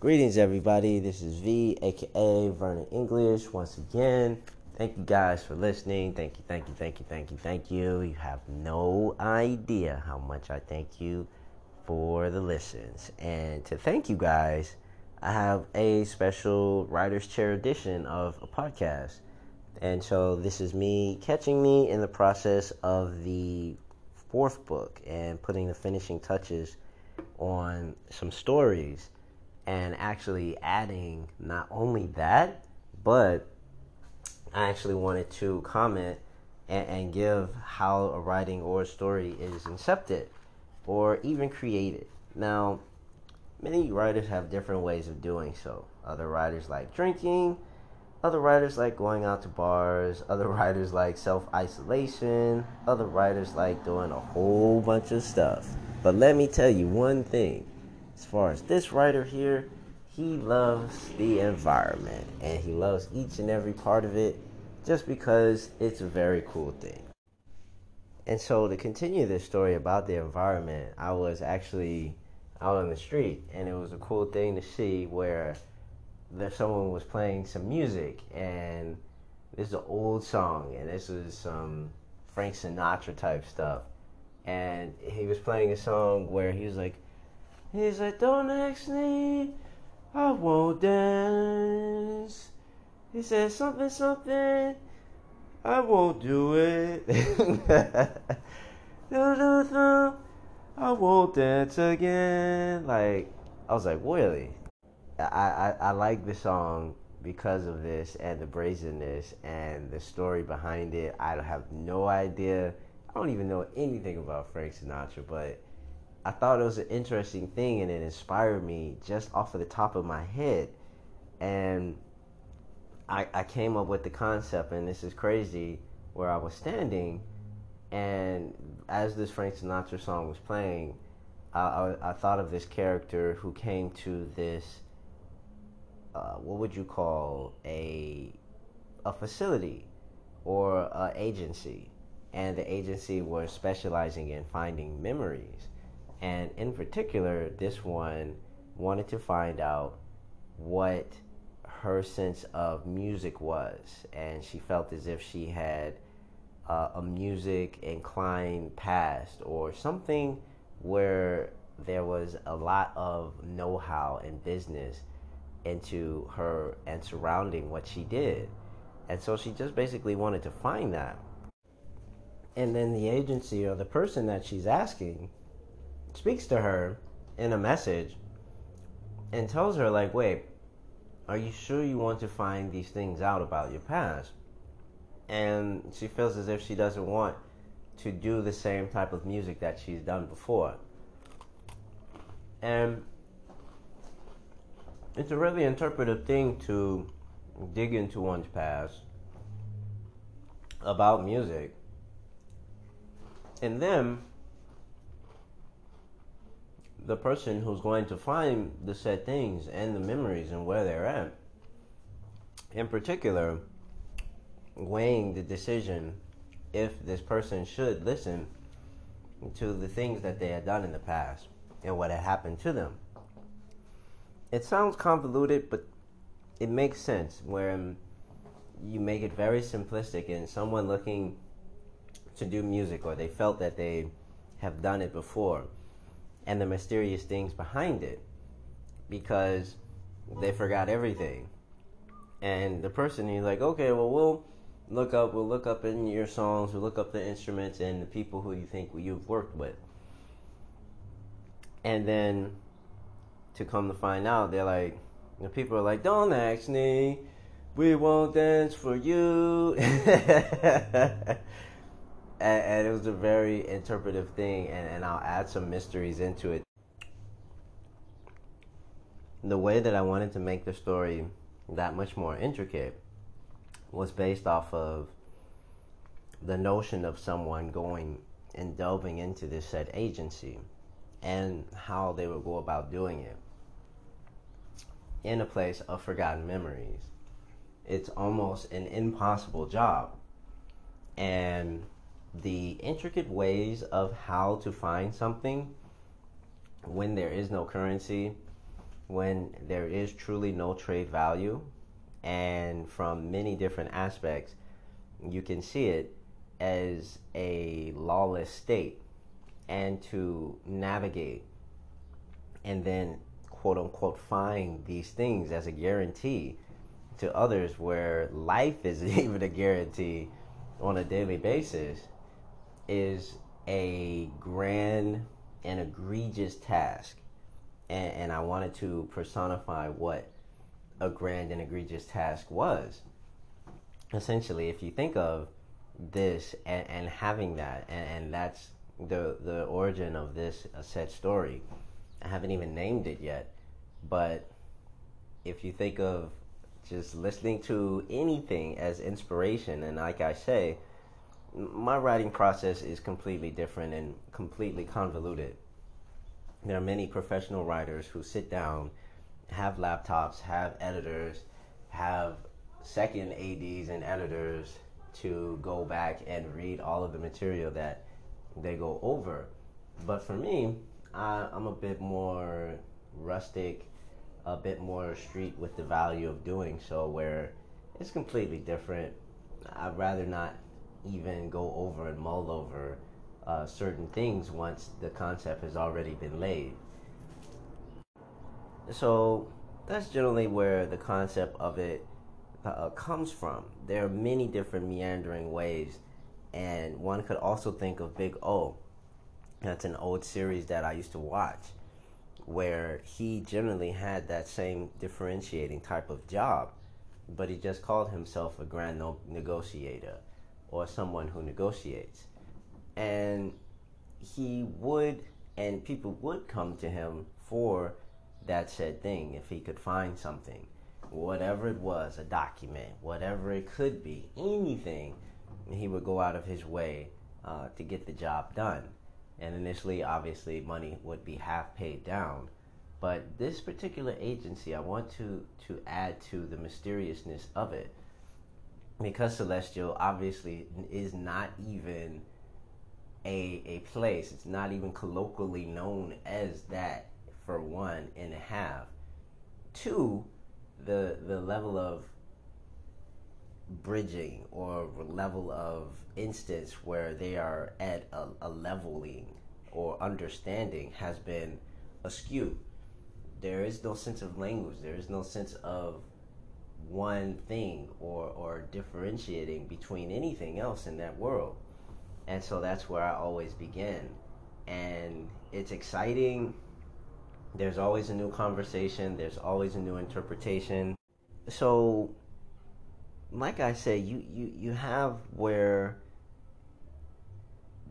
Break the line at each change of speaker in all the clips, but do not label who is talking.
Greetings, everybody. This is V, aka Vernon English. Once again, thank you guys for listening. Thank you, thank you, thank you, thank you, thank you. You have no idea how much I thank you for the listens. And to thank you guys, I have a special Writer's Chair edition of a podcast. And so this is me catching me in the process of the fourth book and putting the finishing touches on some stories and actually adding not only that, but I actually wanted to comment and, and give how a writing or a story is incepted or even created. Now, many writers have different ways of doing so. Other writers like drinking, other writers like going out to bars, other writers like self isolation, other writers like doing a whole bunch of stuff. But let me tell you one thing as far as this writer here, he loves the environment and he loves each and every part of it just because it's a very cool thing. And so, to continue this story about the environment, I was actually out on the street and it was a cool thing to see where there someone was playing some music and this is an old song and this was some Frank Sinatra type stuff and he was playing a song where he was like He's like, don't ask me, I won't dance. He said something, something, I won't do it. no, no, no, I won't dance again. Like, I was like, really? I, I, I like the song because of this and the brazenness and the story behind it. I have no idea. I don't even know anything about Frank Sinatra, but I thought it was an interesting thing and it inspired me just off of the top of my head. And I, I came up with the concept, and this is crazy, where I was standing, and as this Frank Sinatra song was playing, I, I, I thought of this character who came to this, uh, what would you call a, a facility or a agency, and the agency was specializing in finding memories and in particular, this one wanted to find out what her sense of music was. And she felt as if she had uh, a music inclined past or something where there was a lot of know how and business into her and surrounding what she did. And so she just basically wanted to find that. And then the agency or the person that she's asking speaks to her in a message and tells her like wait are you sure you want to find these things out about your past? And she feels as if she doesn't want to do the same type of music that she's done before. And it's a really interpretive thing to dig into one's past about music. And then the person who's going to find the said things and the memories and where they're at. In particular, weighing the decision if this person should listen to the things that they had done in the past and what had happened to them. It sounds convoluted, but it makes sense where you make it very simplistic and someone looking to do music or they felt that they have done it before and the mysterious things behind it because they forgot everything. And the person is like, okay, well, we'll look up, we'll look up in your songs, we'll look up the instruments and the people who you think you've worked with. And then to come to find out, they're like, the people are like, don't ask me, we won't dance for you. and, and, it was a very interpretive thing, and, and I'll add some mysteries into it. The way that I wanted to make the story that much more intricate was based off of the notion of someone going and delving into this said agency and how they would go about doing it in a place of forgotten memories. It's almost an impossible job. And the intricate ways of how to find something when there is no currency when there is truly no trade value, and from many different aspects, you can see it as a lawless state, and to navigate and then quote unquote find these things as a guarantee to others where life isn't even a guarantee on a daily basis is a grand and egregious task. And, and I wanted to personify what a grand and egregious task was. Essentially, if you think of this and, and having that, and, and, that's the the origin of this uh, set story. I haven't even named it yet, but if you think of just listening to anything as inspiration, and like I say, my writing process is completely different and completely convoluted. There are many professional writers who sit down, have laptops, have editors, have second ADs and editors to go back and read all of the material that they go over. But for me, I, I'm a bit more rustic, a bit more street with the value of doing so, where it's completely different. I'd rather not even go over and mull over uh, certain things once the concept has already been laid. So that's generally where the concept of it uh, comes from. There are many different meandering ways, and one could also think of Big O. That's an old series that I used to watch, where he generally had that same differentiating type of job, but he just called himself a grand no- negotiator or someone who negotiates. And he would, and people would come to him for that said thing if he could find something whatever it was, a document, whatever it could be, anything, he would go out of his way uh, to get the job done. And initially, obviously, money would be half paid down. But this particular agency, I want to, to add to the mysteriousness of it. Because Celestial obviously is not even a, a place, it's not even colloquially known as that, for one and a half. Two, the the level of bridging or level of instance where they are at a, a leveling or understanding has been askew. There is no sense of language. There is no sense of one thing or or differentiating between anything else in that world. And so that's where I always begin. And it's exciting there's always a new conversation, there's always a new interpretation. So like I said, you, you, you have where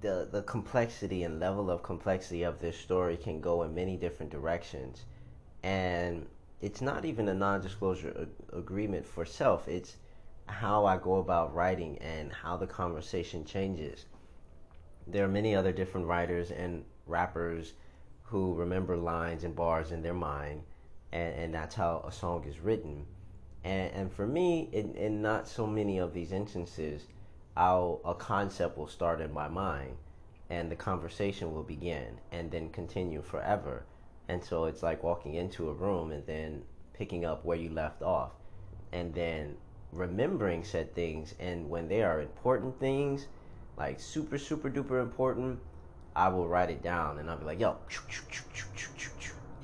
the the complexity and level of complexity of this story can go in many different directions. And it's not even a non-disclosure ag- agreement for self. It's how I go about writing and how the conversation changes. There are many other different writers and rappers who remember lines and bars in their mind, and, and that's how a song is written. And, and for me, in, in not so many of these instances, I'll, a concept will start in my mind, and the conversation will begin and then continue forever. And so it's like walking into a room and then picking up where you left off, and then remembering said things. And when they are important things, like super, super duper important, I will write it down and I'll be like, yo,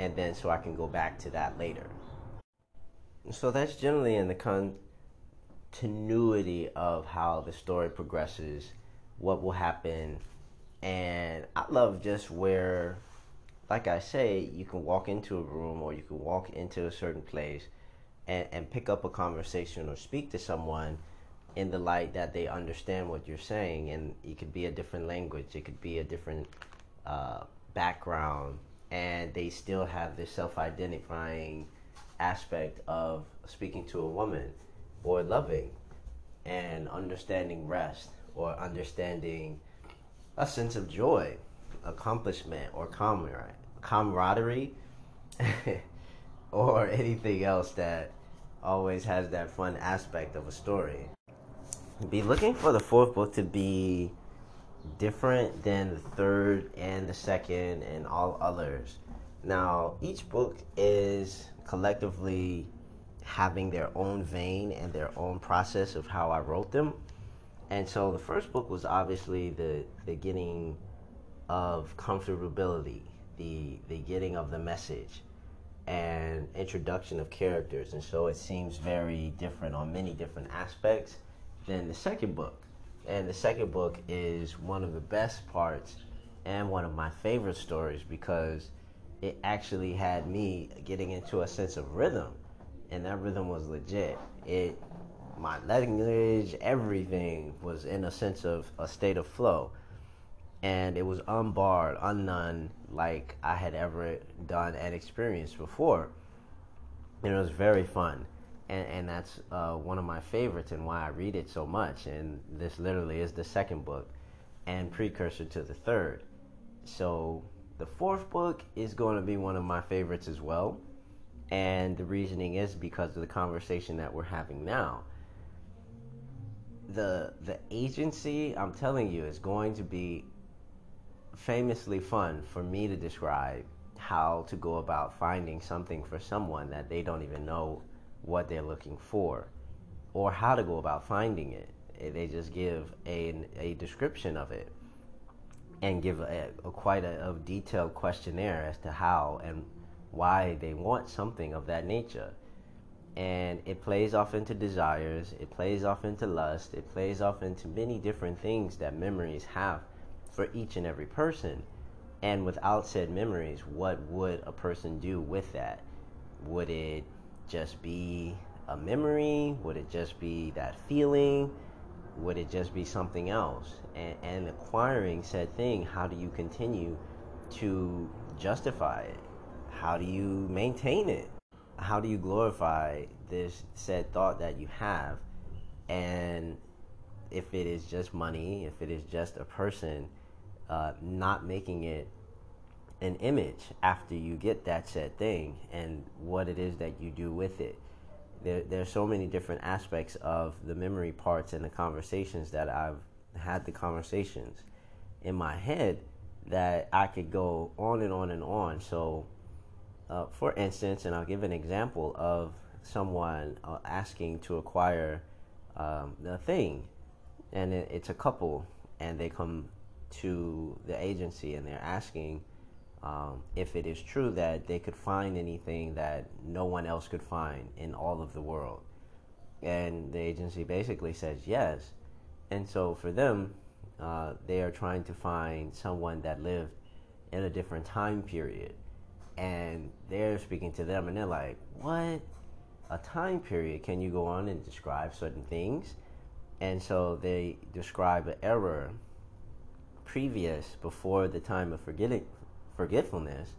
and then so I can go back to that later. So that's generally in the continuity of how the story progresses, what will happen, and I love just where, like I say, you can walk into a room or you can walk into a certain place and, and pick up a conversation or speak to someone in the light that they understand what you're saying. And it could be a different language. It could be a different uh, background. And they still have this self-identifying aspect of speaking to a woman or loving and understanding rest or understanding a sense of joy accomplishment or camaraderie or anything else that always has that fun aspect of a story be looking for the fourth book to be different than the third and the second and all others. Now, each book is collectively having their own vein and their own process of how I wrote them. And so the first book was obviously the beginning of comfortability, the the getting of the message and introduction of characters. And so it seems very different on many different aspects than the second book. And the second book is one of the best parts and one of my favorite stories because it actually had me getting into a sense of rhythm and that rhythm was legit. It my language, everything was in a sense of a state of flow. And it was unbarred, unknown, like I had ever done and experienced before. And it was very fun. And, and that's uh, one of my favorites and why I read it so much. And this literally is the second book and precursor to the third. So the fourth book is going to be one of my favorites as well and the reasoning is because of the conversation that we're having now. The the agency, I'm telling you, is going to be famously fun for me to describe how to go about finding something for someone that they don't even know what they're looking for or how to go about finding it. Eh, they just give a, a description of it and give a, a quite a, a detailed questionnaire as to how and why they want something of that nature. And it plays off into desires, it plays off into lust, it plays off into many different things that memories have for each and every person. And without said memories, what would a person do with that? Would it just be a memory? Would it just be that feeling? Would it just be something else? And, and acquiring said thing, how do you continue to justify it? how do you maintain it? How do you glorify this said thought that you have? And if it is just money, if it is just a person, uh, not making it an image after you get that said thing and what it is that you do with it. There, there's so many different aspects of the memory parts and the conversations that I've had the conversations in my head that I could go on and on and on. So uh, for instance, and I'll give an example of someone uh, asking to acquire um, the thing, and it, it's a couple, and they come to the agency and they're asking um, if it is true that they could find anything that no one else could find in all of the world. And the agency basically says yes. And so for them, uh, they are trying to find someone that lived in a different time period and they're speaking to them and they're like, What? A time period? Can you go on and describe certain things? And so they describe an error previous before the time of forgetting forgetfulness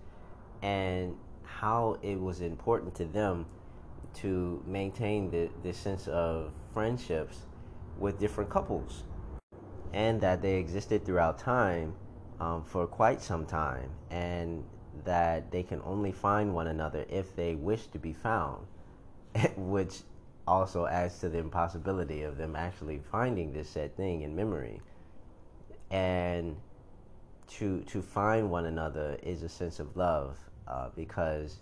and how it was important to them to maintain the, this sense of friendships with different couples and that they existed throughout time um, for quite some time and that they can only find one another if they wish to be found, which also adds to the impossibility of them actually finding this said thing in memory. And to to find one another is a sense of love uh, because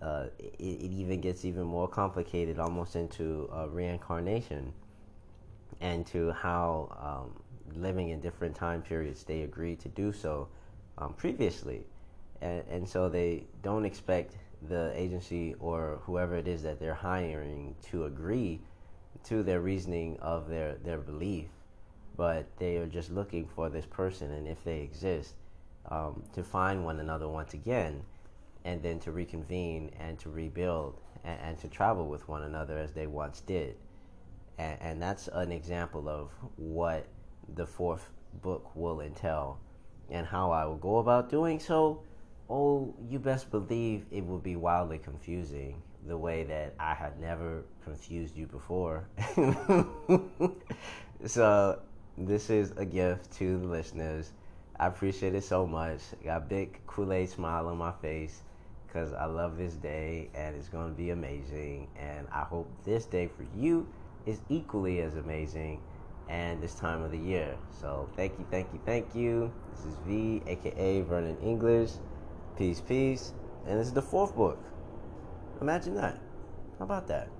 uh, it, it, even gets even more complicated, almost into uh, reincarnation, and to how um, living in different time periods they agreed to do so um, previously. And, and so they don't expect the agency or whoever it is that they're hiring to agree to their reasoning of their, their belief, but they are just looking for this person, and if they exist, um, to find one another once again, and then to reconvene and to rebuild and, and to travel with one another as they once did. And, and that's an example of what the fourth book will entail and how I will go about doing so oh, you best believe it will be wildly confusing the way that I had never confused you before. so, this is a gift to the listeners. I appreciate it so much. Got a big Kool Aid smile on my face because I love this day and it's going to be amazing. And I hope this day for you is equally as amazing and this time of the year. So, thank you, thank you, thank you. This is V, aka Vernon English. Peace, peace. and this is the fourth book. Imagine that. How about that?